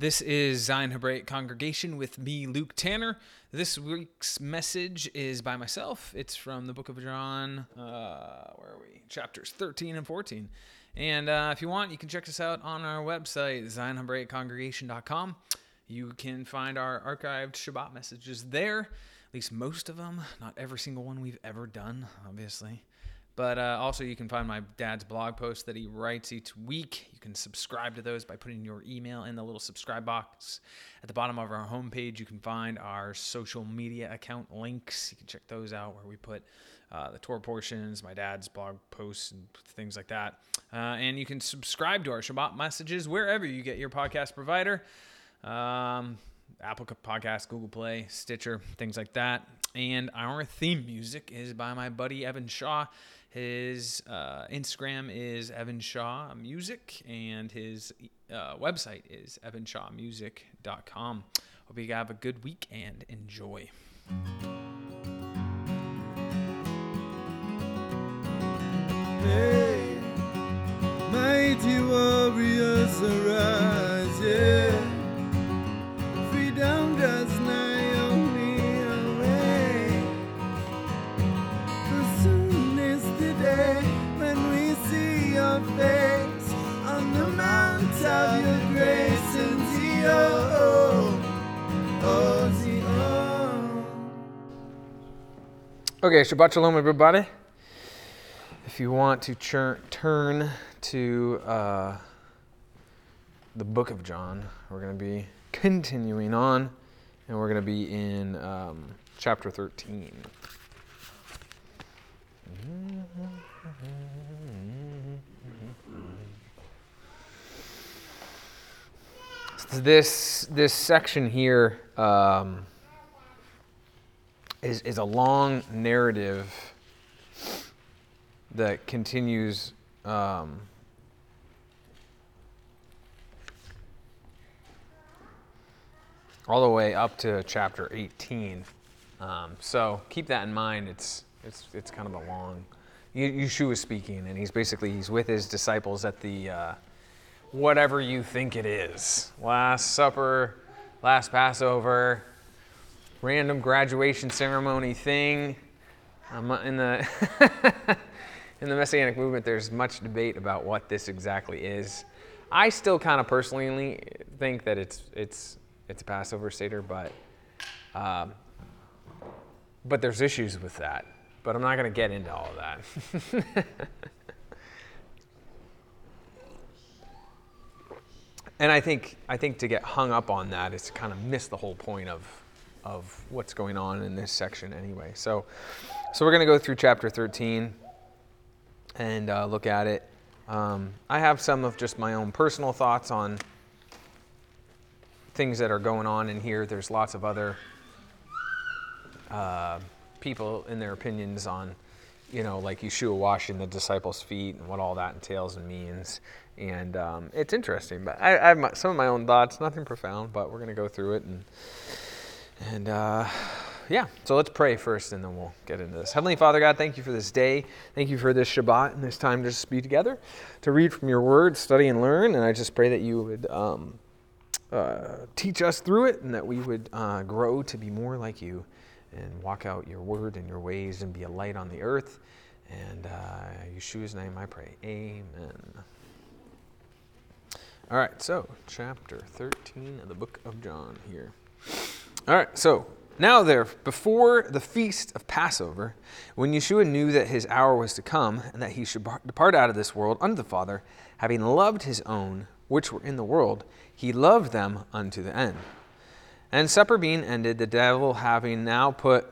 This is Zion Hebraic Congregation with me, Luke Tanner. This week's message is by myself. It's from the book of John, uh, where are we? Chapters 13 and 14. And uh, if you want, you can check us out on our website, zionhebraiccongregation.com. You can find our archived Shabbat messages there, at least most of them, not every single one we've ever done, obviously. But uh, also, you can find my dad's blog posts that he writes each week. You can subscribe to those by putting your email in the little subscribe box. At the bottom of our homepage, you can find our social media account links. You can check those out where we put uh, the Torah portions, my dad's blog posts, and things like that. Uh, and you can subscribe to our Shabbat messages wherever you get your podcast provider. Um, Apple Podcast, Google Play, Stitcher, things like that. And our theme music is by my buddy Evan Shaw. His uh, Instagram is Evan Shaw Music, and his uh, website is evanshawmusic.com. Hope you have a good week and enjoy. Hey, mighty warriors arise, Okay, Shabbat Shalom, everybody. If you want to turn to uh, the book of John, we're going to be continuing on, and we're going to be in um, chapter 13. This this section here um, is is a long narrative that continues um, all the way up to chapter 18. Um, so keep that in mind. It's it's it's kind of a long. Ye- Yeshua is speaking, and he's basically he's with his disciples at the uh, whatever you think it is, Last Supper, Last Passover, random graduation ceremony thing. Um, in the in the Messianic movement, there's much debate about what this exactly is. I still kind of personally think that it's it's it's a Passover Seder, but um, but there's issues with that. But I'm not going to get into all of that. and I think I think to get hung up on that is to kind of miss the whole point of of what's going on in this section anyway. So so we're going to go through chapter 13 and uh, look at it. Um, I have some of just my own personal thoughts on things that are going on in here. There's lots of other uh, people in their opinions on, you know, like Yeshua washing the disciples' feet and what all that entails and means. And um, it's interesting, but I, I have my, some of my own thoughts, nothing profound, but we're going to go through it and and uh, yeah, so let's pray first and then we'll get into this. Heavenly Father God, thank you for this day. Thank you for this Shabbat and this time to just be together, to read from your word, study and learn. And I just pray that you would um, uh, teach us through it and that we would uh, grow to be more like you and walk out your word and your ways and be a light on the earth. And uh, Yeshua's name I pray. Amen. All right, so chapter 13 of the book of John here. All right, so now there, before the feast of Passover, when Yeshua knew that his hour was to come and that he should depart out of this world unto the Father, having loved his own which were in the world, he loved them unto the end. And supper being ended, the devil having now put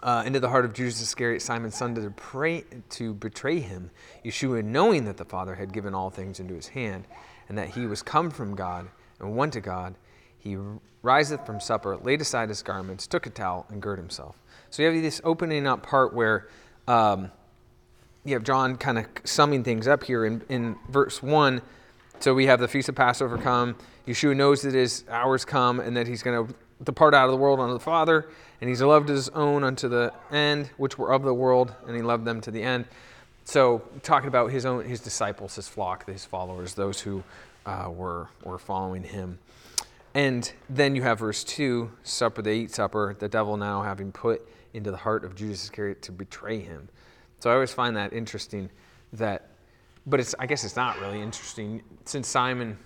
uh, into the heart of Judas Iscariot, Simon's son, to, pray, to betray him, Yeshua, knowing that the Father had given all things into his hand, and that he was come from God and went to God, he riseth from supper, laid aside his garments, took a towel, and girded himself. So you have this opening up part where um, you have John kind of summing things up here in, in verse 1. So we have the Feast of Passover come. Yeshua knows that his hour's come and that he's going to depart out of the world unto the Father. And he's loved his own unto the end, which were of the world, and he loved them to the end. So talking about his own, his disciples, his flock, his followers, those who uh, were were following him. And then you have verse two: supper. They eat supper. The devil now having put into the heart of Judas Iscariot to betray him. So I always find that interesting. That, but it's I guess it's not really interesting since Simon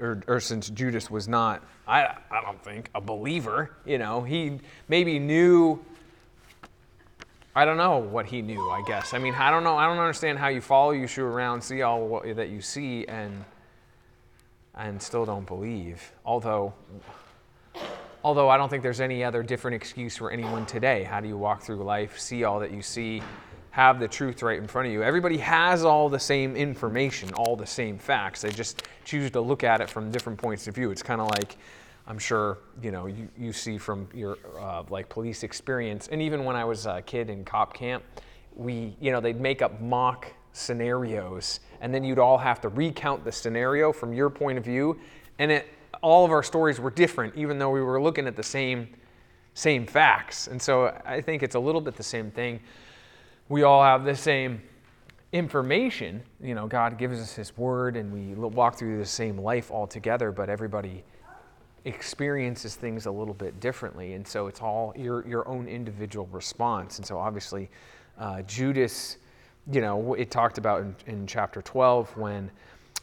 or, or since Judas was not, I, I don't think, a believer, you know, he maybe knew, I don't know what he knew, I guess. I mean, I don't know, I don't understand how you follow Yeshua around, see all what, that you see, and, and still don't believe. Although, although I don't think there's any other different excuse for anyone today. How do you walk through life, see all that you see, have the truth right in front of you. Everybody has all the same information, all the same facts. They just choose to look at it from different points of view. It's kind of like, I'm sure, you know, you, you see from your uh, like police experience. And even when I was a kid in cop camp, we, you know, they'd make up mock scenarios and then you'd all have to recount the scenario from your point of view. And it, all of our stories were different, even though we were looking at the same, same facts. And so I think it's a little bit the same thing we all have the same information. You know, God gives us His Word and we walk through the same life all together, but everybody experiences things a little bit differently. And so it's all your, your own individual response. And so obviously, uh, Judas, you know, it talked about in, in chapter 12 when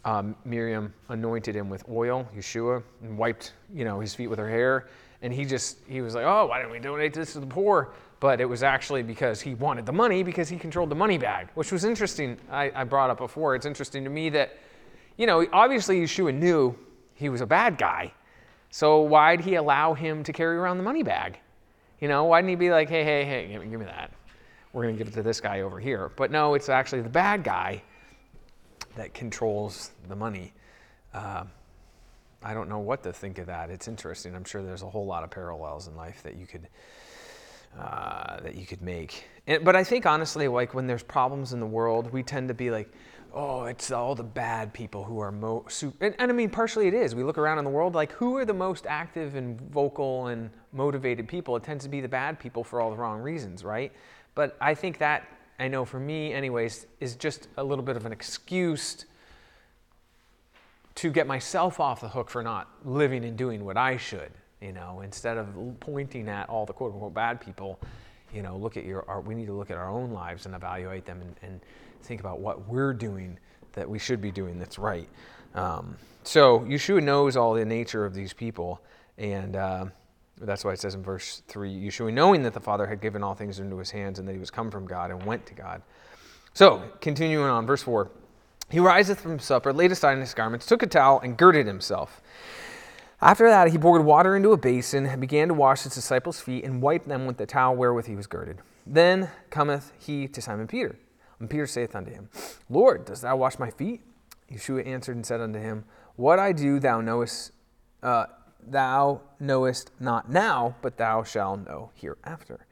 um, Miriam anointed him with oil, Yeshua, and wiped, you know, his feet with her hair. And he just, he was like, oh, why didn't we donate this to the poor? but it was actually because he wanted the money because he controlled the money bag, which was interesting. I, I brought up before. It's interesting to me that, you know, obviously Yeshua knew he was a bad guy. So why'd he allow him to carry around the money bag? You know, why didn't he be like, hey, hey, hey, give me, give me that. We're going to give it to this guy over here. But no, it's actually the bad guy that controls the money. Uh, I don't know what to think of that. It's interesting. I'm sure there's a whole lot of parallels in life that you could uh, that you could make. And, but I think honestly, like when there's problems in the world, we tend to be like, oh, it's all the bad people who are most. And, and, I mean, partially it is. We look around in the world, like who are the most active and vocal and motivated people? It tends to be the bad people for all the wrong reasons, right? But I think that, I know for me, anyways, is just a little bit of an excuse to get myself off the hook for not living and doing what I should you know, instead of pointing at all the quote unquote bad people, you know, look at your, our, we need to look at our own lives and evaluate them and, and think about what we're doing that we should be doing that's right. Um, so Yeshua knows all the nature of these people, and uh, that's why it says in verse 3 Yeshua, knowing that the Father had given all things into his hands and that he was come from God and went to God. So, continuing on, verse 4 He riseth from supper, laid aside his garments, took a towel, and girded himself. After that, he poured water into a basin and began to wash his disciples' feet and wipe them with the towel wherewith he was girded. Then cometh he to Simon Peter. And Peter saith unto him, Lord, dost thou wash my feet? Yeshua answered and said unto him, What I do thou knowest, uh, thou knowest not now, but thou shalt know hereafter.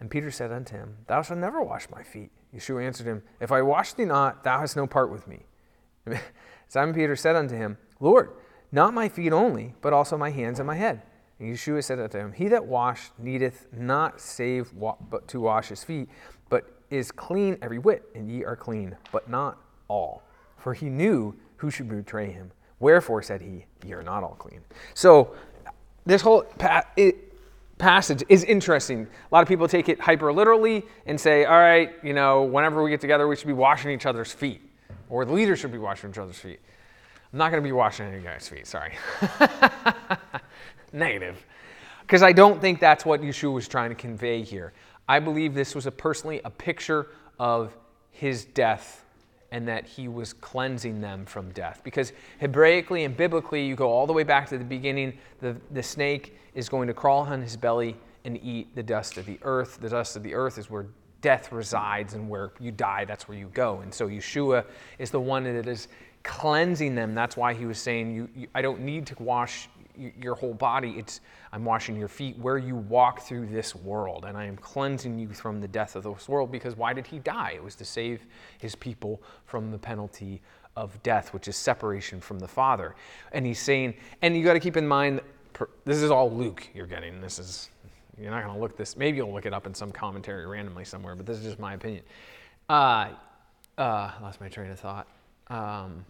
And Peter said unto him, Thou shalt never wash my feet. Yeshua answered him, If I wash thee not, thou hast no part with me. Simon Peter said unto him, Lord, not my feet only, but also my hands and my head. And Yeshua said unto him, He that washed needeth not save wa- but to wash his feet, but is clean every whit, and ye are clean, but not all. For he knew who should betray him. Wherefore said he, You're not all clean. So this whole pa- it, passage is interesting. A lot of people take it hyper literally and say, all right, you know, whenever we get together, we should be washing each other's feet, or the leaders should be washing each other's feet. I'm not going to be washing any guys' feet, sorry. Negative. Because I don't think that's what Yeshua was trying to convey here. I believe this was a personally a picture of his death and that he was cleansing them from death. Because Hebraically and biblically, you go all the way back to the beginning, the, the snake is going to crawl on his belly and eat the dust of the earth. The dust of the earth is where death resides and where you die, that's where you go. And so Yeshua is the one that is cleansing them. That's why he was saying, you, you, I don't need to wash your whole body. It's I'm washing your feet where you walk through this world, and I am cleansing you from the death of this world. Because why did he die? It was to save his people from the penalty of death, which is separation from the Father. And he's saying, and you got to keep in mind, this is all Luke you're getting. This is you're not going to look this. Maybe you'll look it up in some commentary randomly somewhere, but this is just my opinion. Uh, uh, lost my train of thought. Um,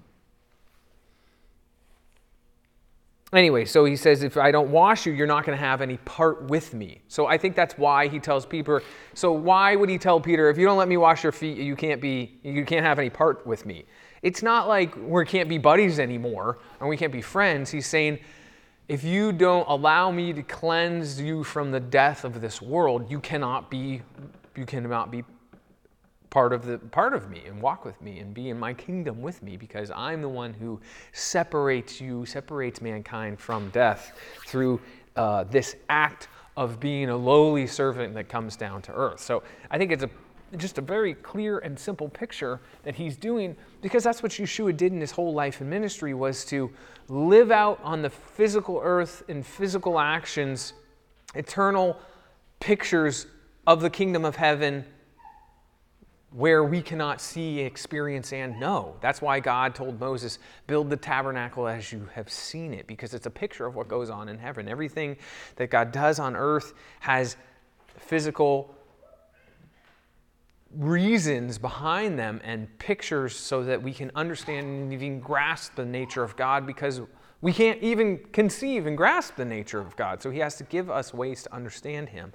anyway, so he says, if I don't wash you, you're not going to have any part with me. So I think that's why he tells Peter. So why would he tell Peter, if you don't let me wash your feet, you can't be, you can't have any part with me? It's not like we can't be buddies anymore and we can't be friends. He's saying, if you don't allow me to cleanse you from the death of this world, you cannot be, you cannot be part of the part of me and walk with me and be in my kingdom with me because I'm the one who separates you, separates mankind from death through uh, this act of being a lowly servant that comes down to earth. So I think it's a just a very clear and simple picture that he's doing because that's what Yeshua did in his whole life and ministry was to live out on the physical earth in physical actions eternal pictures of the kingdom of heaven where we cannot see, experience, and know. That's why God told Moses, Build the tabernacle as you have seen it, because it's a picture of what goes on in heaven. Everything that God does on earth has physical reasons behind them and pictures so that we can understand and even grasp the nature of God because we can't even conceive and grasp the nature of God. So he has to give us ways to understand him.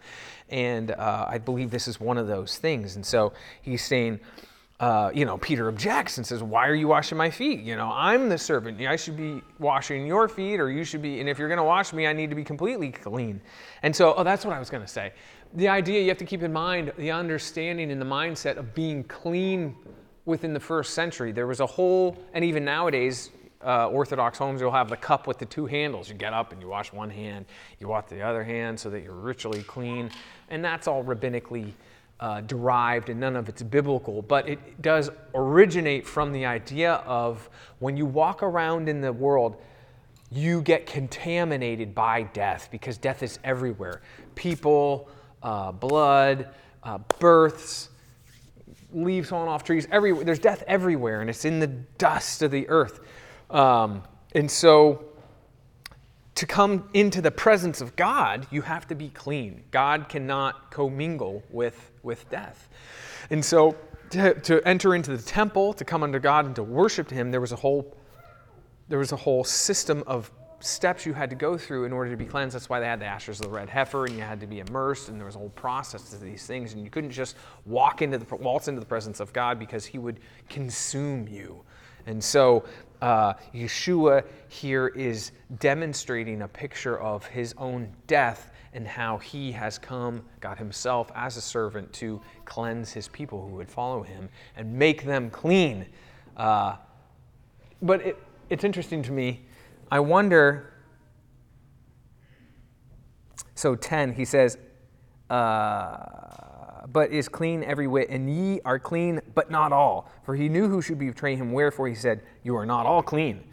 And uh, I believe this is one of those things. And so he's saying, uh, you know, Peter objects and says, Why are you washing my feet? You know, I'm the servant. I should be washing your feet, or you should be, and if you're going to wash me, I need to be completely clean. And so, oh, that's what I was going to say. The idea you have to keep in mind the understanding and the mindset of being clean within the first century. There was a whole, and even nowadays, uh, Orthodox homes, you'll have the cup with the two handles. You get up and you wash one hand, you wash the other hand so that you're ritually clean. And that's all rabbinically uh, derived and none of it's biblical. But it does originate from the idea of when you walk around in the world, you get contaminated by death because death is everywhere. People, uh, blood, uh, births, leaves falling off trees, everywhere. There's death everywhere, and it's in the dust of the earth. Um, and so to come into the presence of God, you have to be clean. God cannot commingle with, with death. And so to, to enter into the temple, to come under God and to worship Him, there was a whole there was a whole system of steps you had to go through in order to be cleansed. That's why they had the ashes of the red heifer, and you had to be immersed, and there was a whole process to these things. And you couldn't just walk into the waltz into the presence of God because He would consume you. And so uh, Yeshua here is demonstrating a picture of his own death and how he has come, God himself, as a servant to cleanse his people who would follow him and make them clean. Uh, but it, it's interesting to me. I wonder. So, 10, he says, uh, but is clean every whit, and ye are clean, but not all. For he knew who should betray him, wherefore he said, You are not all clean.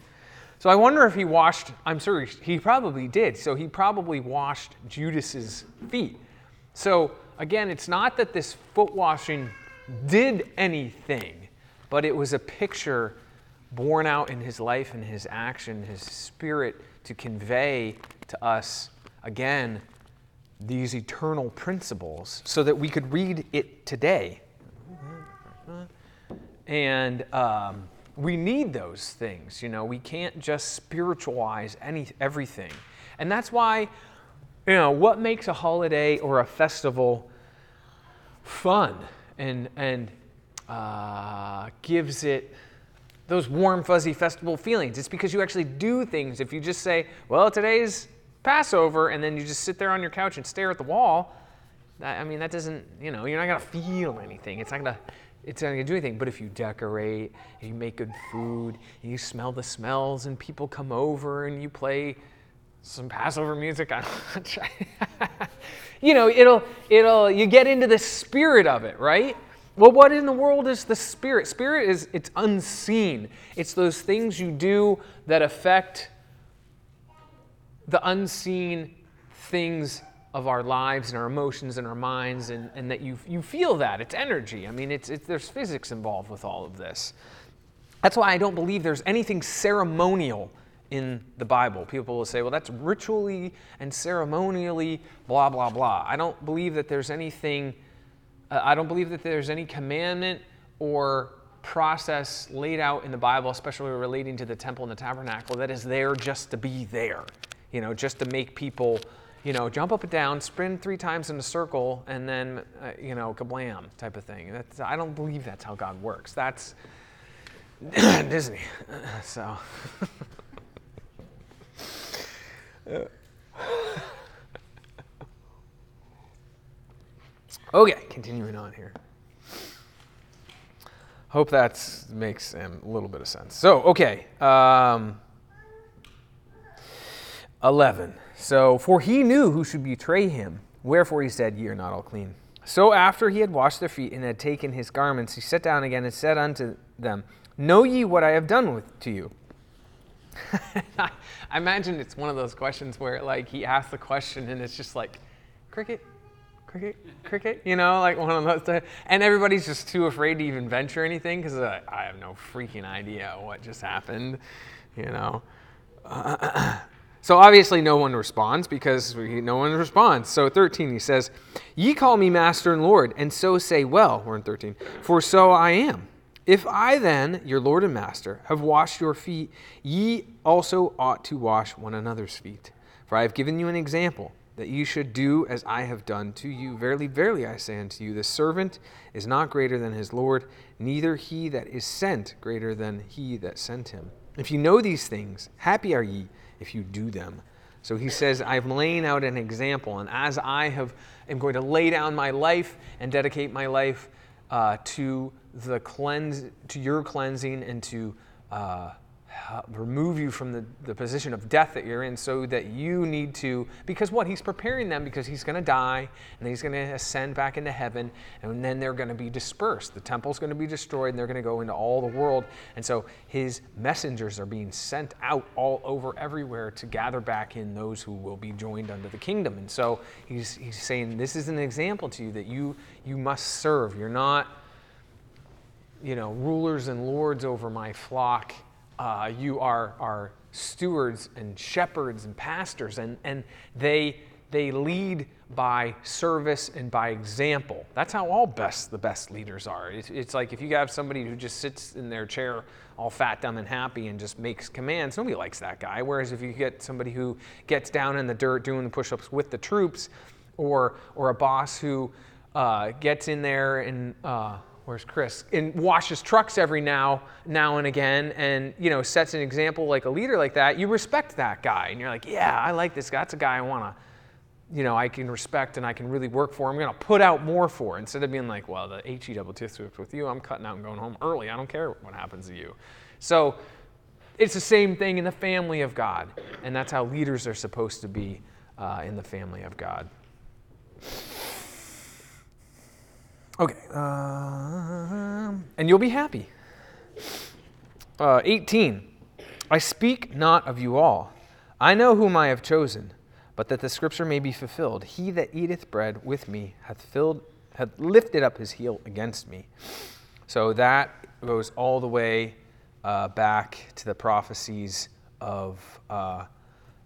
So I wonder if he washed, I'm sure he probably did. So he probably washed Judas's feet. So again, it's not that this foot washing did anything, but it was a picture born out in his life and his action, his spirit to convey to us again these eternal principles so that we could read it today. And um, we need those things. You know, we can't just spiritualize any everything, and that's why, you know, what makes a holiday or a festival fun and and uh, gives it those warm, fuzzy festival feelings. It's because you actually do things. If you just say, "Well, today's Passover, and then you just sit there on your couch and stare at the wall, I mean, that doesn't, you know, you're not going to feel anything. It's not going to. It's not to do anything. But if you decorate, and you make good food, and you smell the smells, and people come over, and you play some Passover music, you know, it'll, it'll, you get into the spirit of it, right? Well, what in the world is the spirit? Spirit is, it's unseen. It's those things you do that affect the unseen things of our lives and our emotions and our minds, and, and that you, you feel that. It's energy. I mean, it's, there's physics involved with all of this. That's why I don't believe there's anything ceremonial in the Bible. People will say, well, that's ritually and ceremonially, blah, blah, blah. I don't believe that there's anything, uh, I don't believe that there's any commandment or process laid out in the Bible, especially relating to the temple and the tabernacle, that is there just to be there, you know, just to make people, you know, jump up and down, spin three times in a circle, and then, uh, you know, kablam type of thing. That's, I don't believe that's how God works. That's Disney. So. okay, continuing on here. Hope that makes a little bit of sense. So, okay. Um, 11. So, for he knew who should betray him, wherefore he said, Ye are not all clean. So, after he had washed their feet and had taken his garments, he sat down again and said unto them, Know ye what I have done with to you? I imagine it's one of those questions where, like, he asks the question and it's just like, cricket, cricket, cricket, you know, like one of those. And everybody's just too afraid to even venture anything because uh, I have no freaking idea what just happened, you know. so obviously no one responds because no one responds. So 13, he says, Ye call me master and Lord, and so say, Well, we're in 13, for so I am. If I then, your Lord and Master, have washed your feet, ye also ought to wash one another's feet. For I have given you an example, that you should do as I have done to you. Verily, verily, I say unto you, the servant is not greater than his Lord, neither he that is sent greater than he that sent him. If you know these things, happy are ye if you do them. So he says, I'm laying out an example, and as I have am going to lay down my life and dedicate my life uh, to the cleanse, to your cleansing and to uh, remove you from the, the position of death that you're in so that you need to because what? He's preparing them because he's going to die and he's going to ascend back into heaven and then they're going to be dispersed. The temple's going to be destroyed and they're going to go into all the world. And so his messengers are being sent out all over everywhere to gather back in those who will be joined under the kingdom. And so he's, he's saying this is an example to you that you you must serve. You're not you know, rulers and lords over my flock. Uh, you are, are stewards and shepherds and pastors, and, and they, they lead by service and by example. That's how all best the best leaders are. It's, it's like if you have somebody who just sits in their chair all fat, dumb, and happy and just makes commands, nobody likes that guy. Whereas if you get somebody who gets down in the dirt doing the push-ups with the troops, or or a boss who uh, gets in there and uh, where's Chris? And washes trucks every now now and again, and you know sets an example like a leader like that. You respect that guy, and you're like, yeah, I like this guy. That's a guy I want to, you know, I can respect and I can really work for. I'm to put out more for instead of being like, well, the he double district with you, I'm cutting out and going home early. I don't care what happens to you. So it's the same thing in the family of God, and that's how leaders are supposed to be uh, in the family of God. Okay. Uh, and you'll be happy. Uh, 18. I speak not of you all. I know whom I have chosen, but that the scripture may be fulfilled. He that eateth bread with me hath filled hath lifted up his heel against me. So that goes all the way uh, back to the prophecies of uh,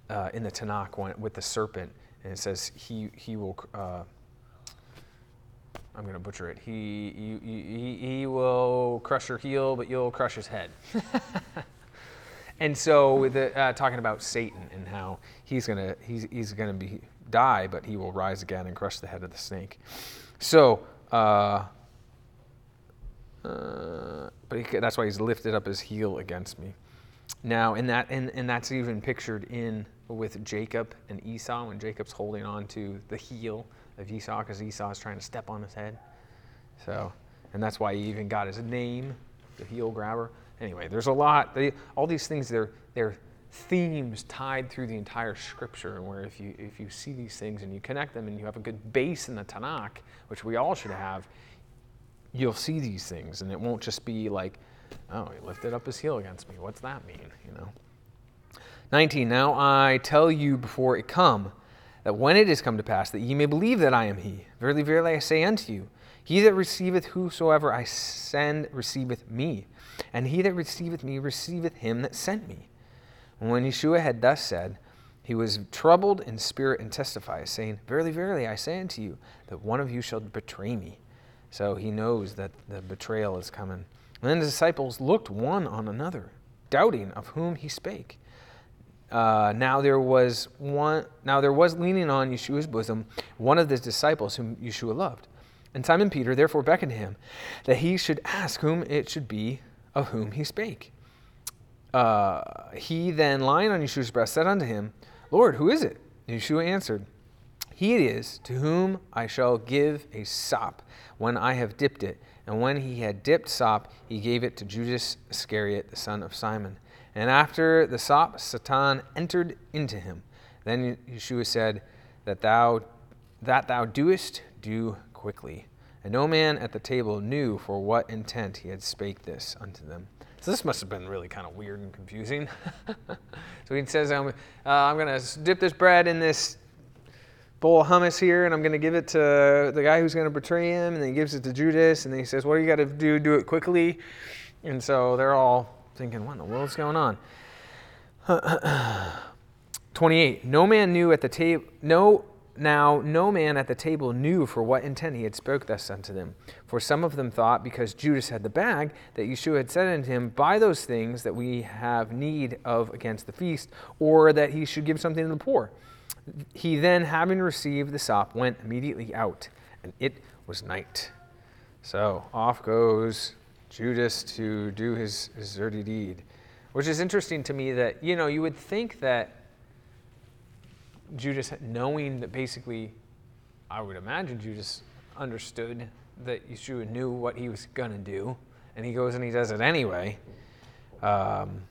uh, in the Tanakh with the serpent, and it says he he will uh, I'm going to butcher it. He, he, he, will crush your heel, but you'll crush his head. and so, the, uh, talking about Satan and how he's going to he's, he's going to be die, but he will rise again and crush the head of the snake. So, uh, uh, but he, that's why he's lifted up his heel against me. Now, in that, and, and that's even pictured in with Jacob and Esau when Jacob's holding on to the heel of Esau because Esau is trying to step on his head. So, and that's why he even got his name, the heel grabber. Anyway, there's a lot. They, all these things, they're, they're themes tied through the entire scripture. And where if you, if you see these things and you connect them and you have a good base in the Tanakh, which we all should have, you'll see these things. And it won't just be like, oh, he lifted up his heel against me. What's that mean? You know? 19. Now I tell you before it come that when it is come to pass, that ye may believe that I am he. Verily, verily, I say unto you, he that receiveth whosoever I send receiveth me, and he that receiveth me receiveth him that sent me. And when Yeshua had thus said, he was troubled in spirit and testified, saying, Verily, verily, I say unto you, that one of you shall betray me. So he knows that the betrayal is coming. And then the disciples looked one on another, doubting of whom he spake. Uh, now there was one. Now there was leaning on Yeshua's bosom one of the disciples whom Yeshua loved. And Simon Peter therefore beckoned to him that he should ask whom it should be of whom he spake. Uh, he then, lying on Yeshua's breast, said unto him, Lord, who is it? And Yeshua answered, He it is to whom I shall give a sop when I have dipped it. And when he had dipped sop, he gave it to Judas Iscariot, the son of Simon. And after the sop, Satan entered into him. Then Yeshua said, That thou that thou doest, do quickly. And no man at the table knew for what intent he had spake this unto them. So this must have been really kind of weird and confusing. so he says, I'm, uh, I'm going to dip this bread in this bowl of hummus here, and I'm going to give it to the guy who's going to betray him, and then he gives it to Judas, and then he says, what do you got to do? Do it quickly. And so they're all thinking, what in the world's going on? 28. No man knew at the table, no now no man at the table knew for what intent he had spoke thus unto them. For some of them thought, because Judas had the bag, that Yeshua had said unto him, Buy those things that we have need of against the feast, or that he should give something to the poor. He then, having received the sop, went immediately out, and it was night. So off goes Judas to do his, his dirty deed, which is interesting to me that, you know, you would think that Judas, knowing that basically, I would imagine Judas understood that Yeshua knew what he was going to do, and he goes and he does it anyway. Um,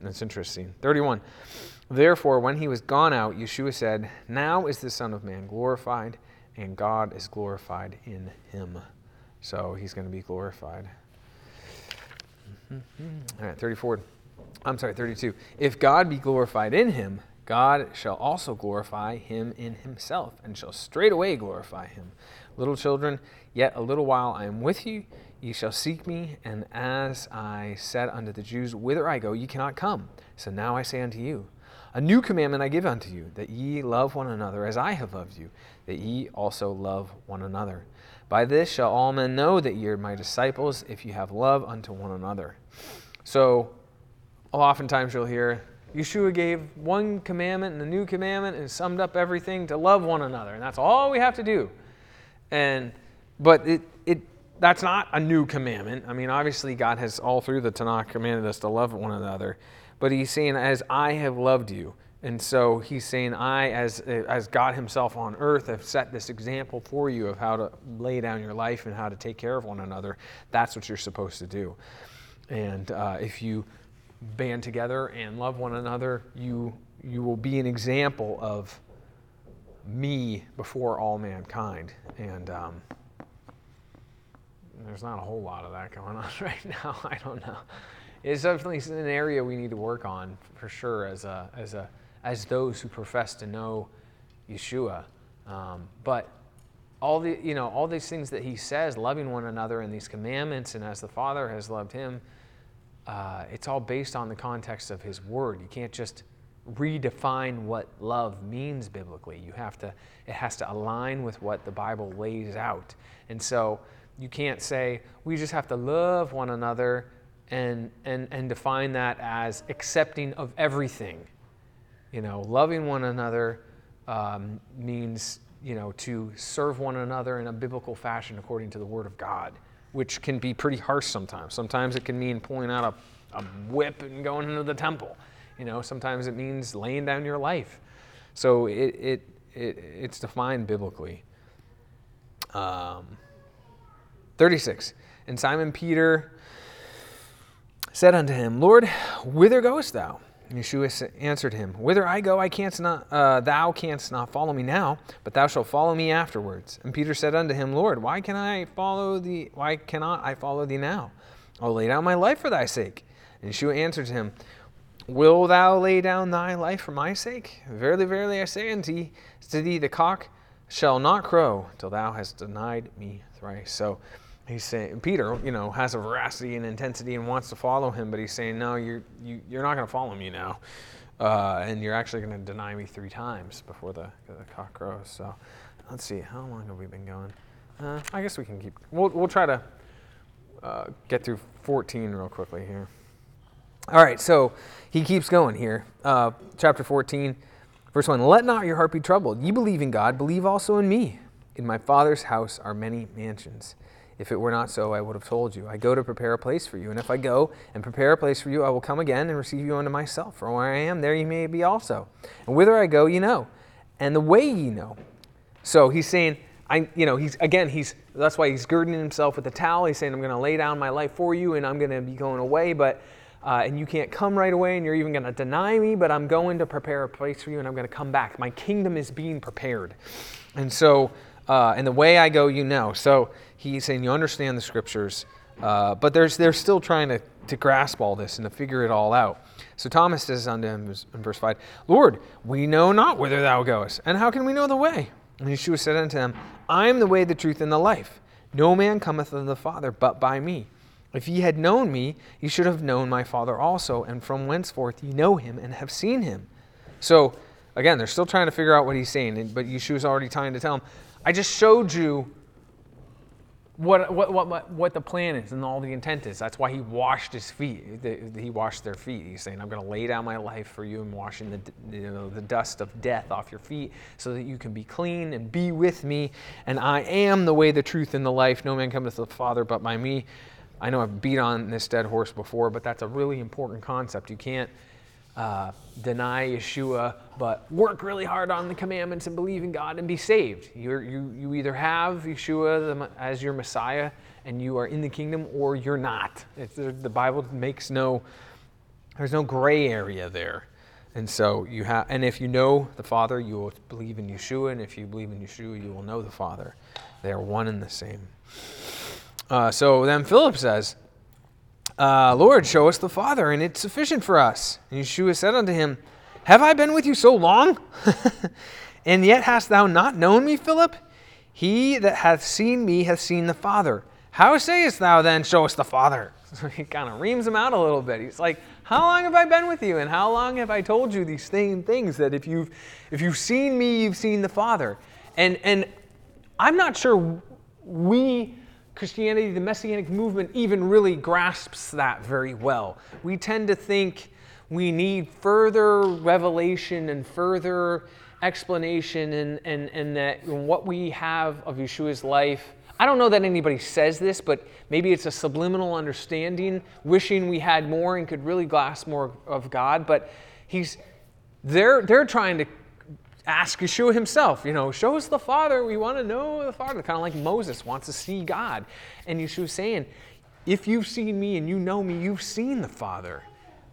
that's interesting. 31. Therefore, when he was gone out, Yeshua said, Now is the Son of Man glorified, and God is glorified in him. So he's going to be glorified. All right, 34. I'm sorry, 32. If God be glorified in him, God shall also glorify him in himself, and shall straightway glorify him. Little children, yet a little while I am with you. Ye shall seek me, and as I said unto the Jews, Whither I go, ye cannot come. So now I say unto you, A new commandment I give unto you, that ye love one another as I have loved you, that ye also love one another. By this shall all men know that ye are my disciples, if you have love unto one another. So, oftentimes you'll hear, Yeshua gave one commandment and a new commandment and summed up everything to love one another. And that's all we have to do. And but it it that's not a new commandment. I mean, obviously God has all through the Tanakh commanded us to love one another. But he's saying, as I have loved you. And so he's saying, I, as, as God himself on earth, have set this example for you of how to lay down your life and how to take care of one another. That's what you're supposed to do. And uh, if you band together and love one another, you, you will be an example of me before all mankind. And um, there's not a whole lot of that going on right now. I don't know. It's definitely an area we need to work on for sure as, a, as, a, as those who profess to know Yeshua. Um, but all the you know all these things that he says, loving one another, and these commandments, and as the Father has loved him, uh, it's all based on the context of His Word. You can't just redefine what love means biblically. You have to, it has to align with what the Bible lays out. And so you can't say, we just have to love one another and, and, and define that as accepting of everything. You know, loving one another um, means, you know, to serve one another in a biblical fashion according to the Word of God which can be pretty harsh sometimes. Sometimes it can mean pulling out a, a whip and going into the temple. You know, sometimes it means laying down your life. So it, it, it it's defined biblically. Um, 36. And Simon Peter said unto him, Lord, whither goest thou? Yeshua answered him, Whither I go, I canst not, uh, thou canst not follow me now, but thou shalt follow me afterwards. And Peter said unto him, Lord, why can I follow thee? Why cannot I follow thee now? I'll lay down my life for thy sake. And Yeshua answered him, Will thou lay down thy life for my sake? Verily, verily, I say unto thee, to thee the cock shall not crow till thou hast denied me thrice. So he's saying Peter, you know, has a veracity and intensity and wants to follow him, but he's saying, no, you're you, are you are not going to follow me now, uh, and you're actually going to deny me three times before the, the cock crows. So let's see, how long have we been going? Uh, I guess we can keep. We'll we'll try to. uh, get through 14 real quickly here. All right, so he keeps going here. Uh, chapter 14, verse 1 Let not your heart be troubled. You believe in God, believe also in me. In my Father's house are many mansions. If it were not so, I would have told you. I go to prepare a place for you. And if I go and prepare a place for you, I will come again and receive you unto myself. For where I am, there you may be also. And whither I go, you know, and the way ye know. So he's saying, I, you know, he's again, he's that's why he's girding himself with a towel. He's saying, I'm going to lay down my life for you, and I'm going to be going away, but uh, and you can't come right away, and you're even going to deny me. But I'm going to prepare a place for you, and I'm going to come back. My kingdom is being prepared, and so uh, and the way I go, you know. So he's saying, you understand the scriptures, uh, but there's they're still trying to to grasp all this and to figure it all out. So Thomas says unto him in verse 5, Lord, we know not whither thou goest, and how can we know the way? And Yeshua said unto him, I am the way, the truth, and the life. No man cometh unto the Father but by me. If ye had known me, ye should have known my Father also, and from whenceforth ye know him and have seen him. So, again, they're still trying to figure out what he's saying, but Yeshua's already trying to tell him, I just showed you what, what, what, what the plan is and all the intent is. That's why he washed his feet. He washed their feet. He's saying, I'm going to lay down my life for you and washing the, you know, the dust of death off your feet so that you can be clean and be with me. And I am the way, the truth, and the life. No man cometh to the Father but by me. I know I've beat on this dead horse before, but that's a really important concept. You can't uh, deny Yeshua, but work really hard on the commandments and believe in God and be saved. You're, you you either have Yeshua as your Messiah and you are in the kingdom, or you're not. It's, the Bible makes no there's no gray area there. And so you have, and if you know the Father, you will believe in Yeshua, and if you believe in Yeshua, you will know the Father. They are one and the same. Uh, so then Philip says, uh, Lord, show us the Father, and it's sufficient for us. And Yeshua said unto him, Have I been with you so long? and yet hast thou not known me, Philip? He that hath seen me hath seen the Father. How sayest thou then, Show us the Father? So he kind of reams him out a little bit. He's like, How long have I been with you? And how long have I told you these same things that if you've if you've seen me, you've seen the Father? And and I'm not sure we Christianity, the Messianic movement, even really grasps that very well. We tend to think we need further revelation and further explanation, and, and, and that what we have of Yeshua's life. I don't know that anybody says this, but maybe it's a subliminal understanding, wishing we had more and could really grasp more of God. But he's, they're, they're trying to ask Yeshua himself, you know, show us the Father. We want to know the Father. Kind of like Moses wants to see God. And Yeshua's saying, if you've seen me and you know me, you've seen the Father.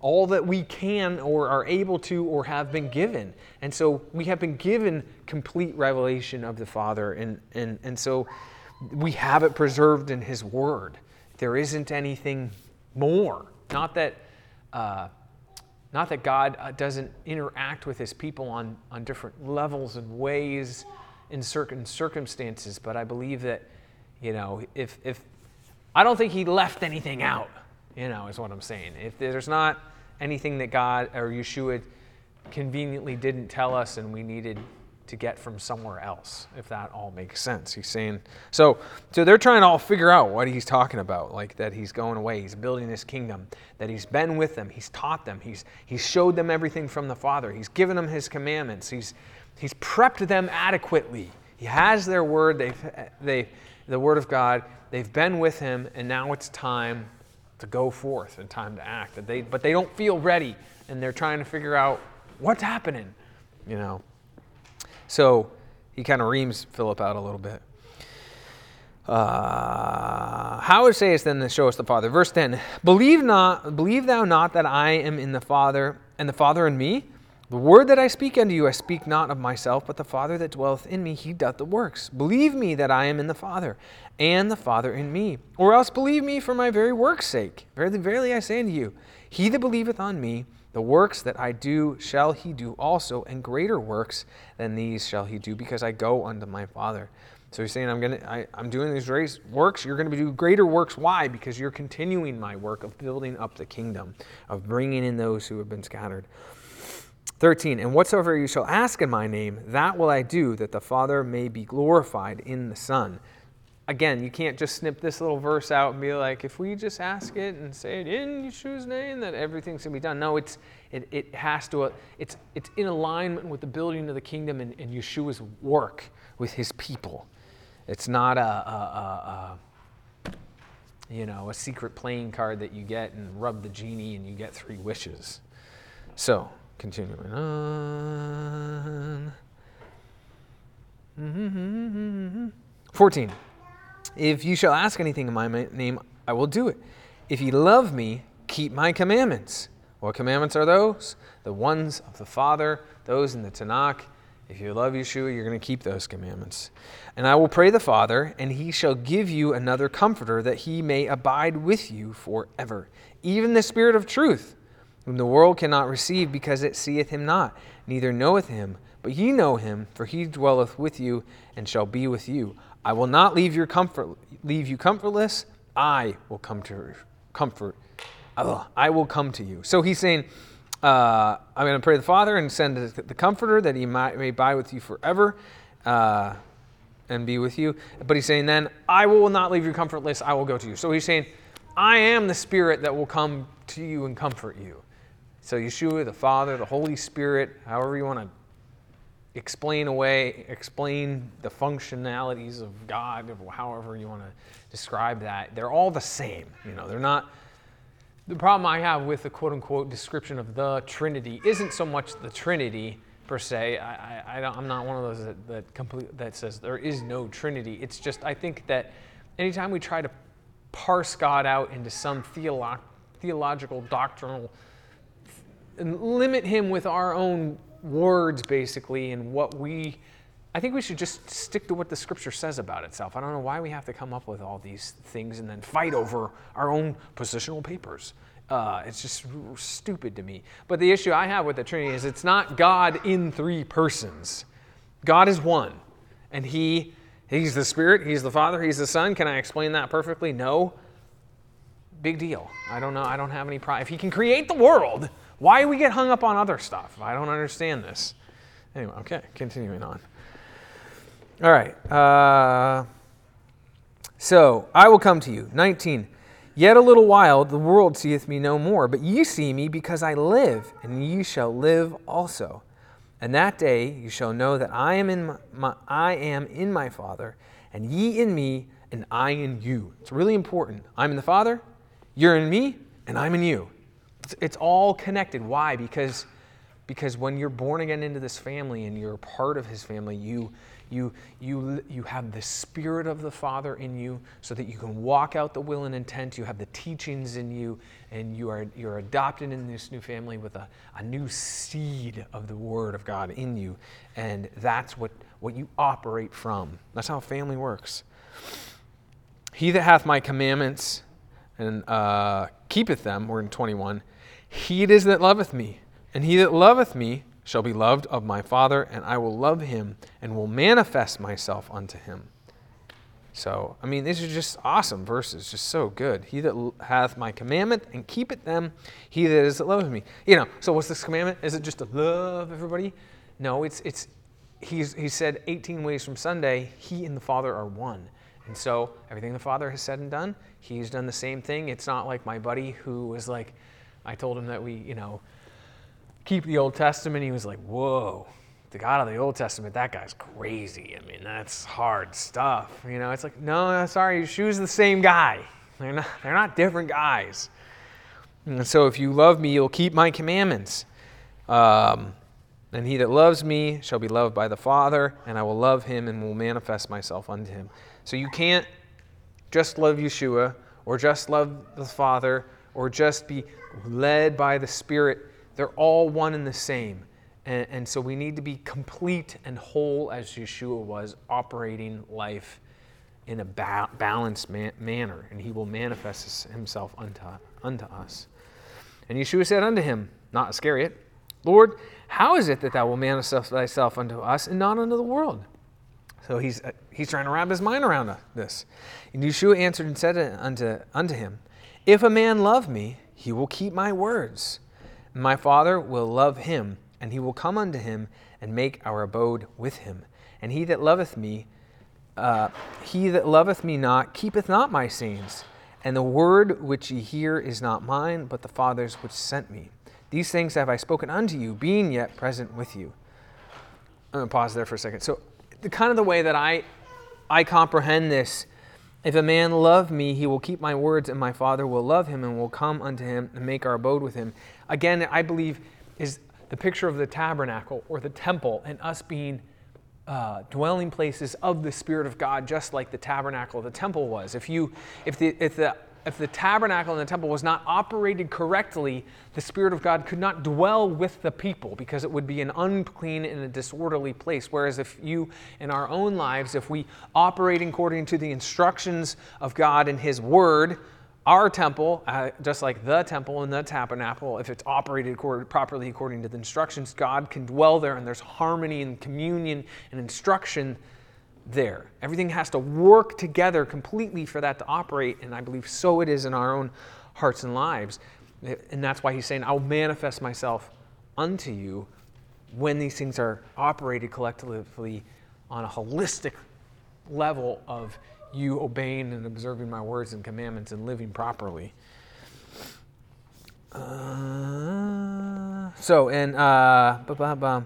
All that we can or are able to or have been given. And so we have been given complete revelation of the Father. And, and, and so we have it preserved in His Word. There isn't anything more. Not that. Uh, not that God uh, doesn't interact with his people on, on different levels and ways in certain circumstances, but I believe that, you know, if, if I don't think he left anything out, you know, is what I'm saying. If there's not anything that God or Yeshua conveniently didn't tell us and we needed to get from somewhere else, if that all makes sense. He's saying, so, so they're trying to all figure out what he's talking about, like that he's going away, he's building this kingdom, that he's been with them, he's taught them, he's, he's showed them everything from the Father, he's given them his commandments, he's, he's prepped them adequately. He has their word, they've, they, the word of God, they've been with him, and now it's time to go forth and time to act. That they, but they don't feel ready, and they're trying to figure out what's happening, you know. So he kind of reams Philip out a little bit. Uh, how sayest then to show us the Father? Verse 10 Believe not, believe thou not that I am in the Father, and the Father in me? The word that I speak unto you, I speak not of myself, but the Father that dwelleth in me, he doth the works. Believe me that I am in the Father, and the Father in me. Or else believe me for my very work's sake. Verily, verily, I say unto you, he that believeth on me, the works that I do shall he do also, and greater works than these shall he do, because I go unto my Father. So he's saying, I'm gonna, I, am doing these works. You're going to do greater works. Why? Because you're continuing my work of building up the kingdom, of bringing in those who have been scattered. 13, and whatsoever you shall ask in my name, that will I do, that the Father may be glorified in the Son. Again, you can't just snip this little verse out and be like, if we just ask it and say it in Yeshua's name, that everything's gonna be done. No, it's it, it has to it's it's in alignment with the building of the kingdom and, and Yeshua's work with his people. It's not a, a, a, a you know a secret playing card that you get and rub the genie and you get three wishes. So continuing on. Mm-hmm, mm-hmm, mm-hmm, 14. If you shall ask anything in my name, I will do it. If ye love me, keep my commandments. What commandments are those? The ones of the Father, those in the Tanakh. If you love Yeshua, you're going to keep those commandments. And I will pray the Father, and he shall give you another comforter, that he may abide with you forever, even the Spirit of truth, whom the world cannot receive, because it seeth him not, neither knoweth him. But ye know him, for he dwelleth with you, and shall be with you. I will not leave your comfort, leave you comfortless. I will come to comfort. I will come to you. So he's saying, uh, I'm going to pray the Father and send the Comforter that He might, may abide with you forever uh, and be with you. But He's saying, then I will not leave you comfortless. I will go to you. So He's saying, I am the Spirit that will come to you and comfort you. So Yeshua, the Father, the Holy Spirit, however you want to explain away, explain the functionalities of God, however you want to describe that. They're all the same. You know, they're not. The problem I have with the quote unquote description of the Trinity isn't so much the Trinity per se. I, I, am not one of those that, that, complete, that says there is no Trinity. It's just, I think that anytime we try to parse God out into some theolo- theological, doctrinal, and limit him with our own words basically and what we I think we should just stick to what the scripture says about itself. I don't know why we have to come up with all these things and then fight over our own positional papers. Uh, it's just stupid to me. But the issue I have with the Trinity is it's not God in three persons. God is one, and He He's the Spirit, He's the Father, He's the Son. Can I explain that perfectly? No. Big deal. I don't know. I don't have any pride. If He can create the world, why do we get hung up on other stuff? I don't understand this. Anyway, okay, continuing on. All right. Uh, so I will come to you. 19. Yet a little while the world seeth me no more, but ye see me because I live, and ye shall live also. And that day you shall know that I am in my, my, I am in my Father, and ye in me, and I in you. It's really important. I'm in the Father, you're in me, and I'm in you. It's, it's all connected. Why? Because, because when you're born again into this family and you're part of his family, you, you, you, you have the Spirit of the Father in you so that you can walk out the will and intent. You have the teachings in you, and you are, you're adopted in this new family with a, a new seed of the Word of God in you. And that's what, what you operate from. That's how family works. He that hath my commandments and uh, keepeth them, we're in 21, he it is that loveth me. And he that loveth me shall be loved of my Father, and I will love him and will manifest myself unto him. So, I mean, these are just awesome verses, just so good. He that hath my commandment and keepeth them, he that is that loveth me. You know, so what's this commandment? Is it just to love everybody? No, it's, it's he's, he said 18 ways from Sunday, he and the Father are one. And so everything the Father has said and done, he's done the same thing. It's not like my buddy who was like, I told him that we, you know, keep the Old Testament, he was like, whoa, the God of the Old Testament, that guy's crazy. I mean, that's hard stuff. You know, it's like, no, sorry, Yeshua's the same guy. They're not, they're not different guys. And so if you love me, you'll keep my commandments. Um, and he that loves me shall be loved by the Father, and I will love him and will manifest myself unto him. So you can't just love Yeshua or just love the Father or just be led by the Spirit they're all one and the same. And, and so we need to be complete and whole as Yeshua was, operating life in a ba- balanced man- manner, and he will manifest himself unto, unto us. And Yeshua said unto him, not Iscariot, Lord, how is it that thou wilt manifest thyself unto us and not unto the world? So he's, uh, he's trying to wrap his mind around this. And Yeshua answered and said unto, unto him, If a man love me, he will keep my words my Father will love him, and he will come unto him and make our abode with him. And he that loveth me, uh, He that loveth me not keepeth not my sayings, and the word which ye hear is not mine, but the Father's which sent me. These things have I spoken unto you, being yet present with you. I'm gonna pause there for a second. So, the kind of the way that I I comprehend this if a man love me, he will keep my words, and my Father will love him, and will come unto him and make our abode with him. Again, I believe is the picture of the tabernacle or the temple, and us being uh, dwelling places of the Spirit of God, just like the tabernacle, the temple was. If you, if the, if the if the tabernacle and the temple was not operated correctly, the Spirit of God could not dwell with the people because it would be an unclean and a disorderly place. Whereas if you, in our own lives, if we operate according to the instructions of God and His Word, our temple, uh, just like the temple and the tabernacle, if it's operated properly according to the instructions, God can dwell there and there's harmony and communion and instruction there. Everything has to work together completely for that to operate, and I believe so it is in our own hearts and lives. And that's why he's saying, I'll manifest myself unto you when these things are operated collectively on a holistic level of you obeying and observing my words and commandments and living properly. Uh, so, in uh,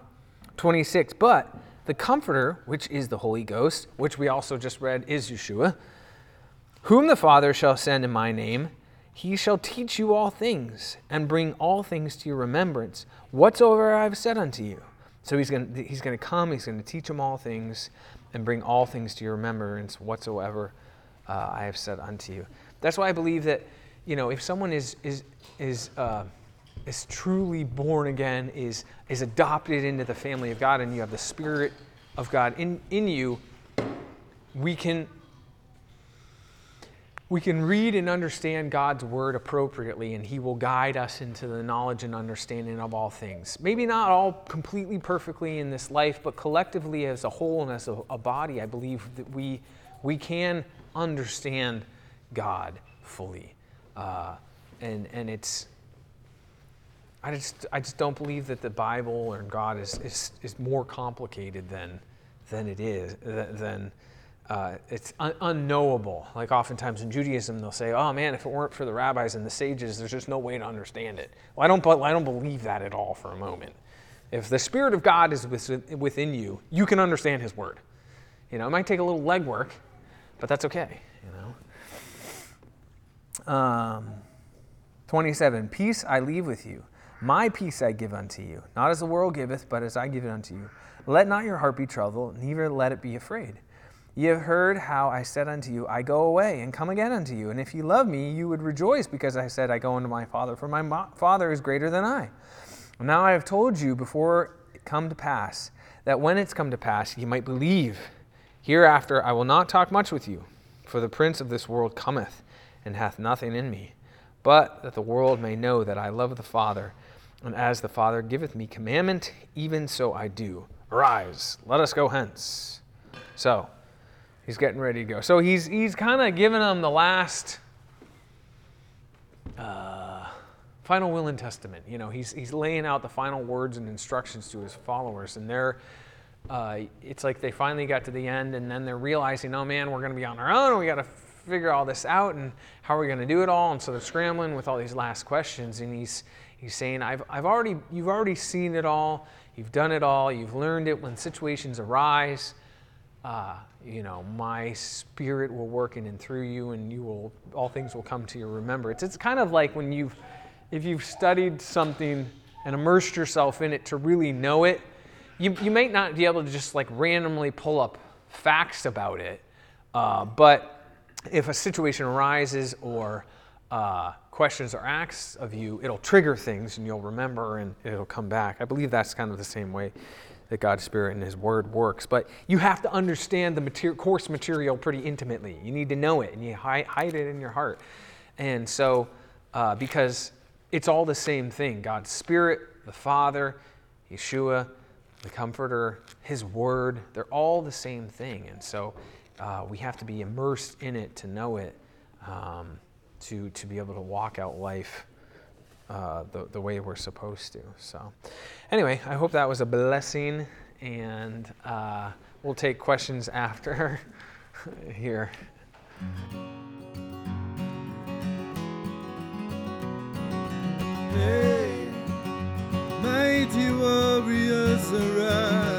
26, but the Comforter, which is the Holy Ghost, which we also just read is Yeshua, whom the Father shall send in my name, he shall teach you all things and bring all things to your remembrance, whatsoever I have said unto you. So he's going he's to come, he's going to teach them all things and bring all things to your remembrance, whatsoever uh, I have said unto you. That's why I believe that, you know, if someone is, is, is, uh, is truly born again, is, is adopted into the family of God, and you have the Spirit of God in, in you, we can, we can read and understand God's word appropriately, and He will guide us into the knowledge and understanding of all things. Maybe not all completely perfectly in this life, but collectively as a whole and as a, a body, I believe that we, we can understand God fully. Uh, and, and it's, I just, I just don't believe that the Bible or God is, is, is more complicated than, than it is, than uh, it's un- unknowable. Like oftentimes in Judaism, they'll say, oh man, if it weren't for the rabbis and the sages, there's just no way to understand it. Well, I don't, I don't believe that at all for a moment. If the Spirit of God is within you, you can understand His Word. You know, it might take a little legwork, but that's okay, you know. Um, 27, Peace I leave with you. My peace I give unto you, not as the world giveth, but as I give it unto you. Let not your heart be troubled, neither let it be afraid. Ye have heard how I said unto you, I go away and come again unto you. And if ye love me, you would rejoice because I said, I go unto my Father, for my Father is greater than I. Now I have told you before it come to pass, that when it's come to pass, ye might believe. Hereafter I will not talk much with you, for the prince of this world cometh, and hath nothing in me, but that the world may know that I love the Father and as the Father giveth me commandment, even so I do. Arise, let us go hence. So, he's getting ready to go. So he's he's kind of giving them the last uh, final will and testament. You know, he's he's laying out the final words and instructions to his followers, and they're. Uh, it's like they finally got to the end, and then they're realizing, oh man, we're going to be on our own. We got to figure all this out, and how are we going to do it all? And so they're scrambling with all these last questions, and he's He's saying, I've, I've already, you've already seen it all, you've done it all, you've learned it. When situations arise, uh, you know, my spirit will work in and through you, and you will, all things will come to your remembrance. It's kind of like when you've, if you've studied something and immersed yourself in it to really know it, you, you might not be able to just like randomly pull up facts about it, uh, but if a situation arises or uh, questions are asked of you, it'll trigger things and you'll remember and it'll come back. I believe that's kind of the same way that God's Spirit and His Word works. But you have to understand the material, course material pretty intimately. You need to know it and you hide, hide it in your heart. And so, uh, because it's all the same thing God's Spirit, the Father, Yeshua, the Comforter, His Word, they're all the same thing. And so uh, we have to be immersed in it to know it. Um, to, to be able to walk out life uh, the, the way we're supposed to. So, anyway, I hope that was a blessing, and uh, we'll take questions after here. Hey, mighty warriors arise,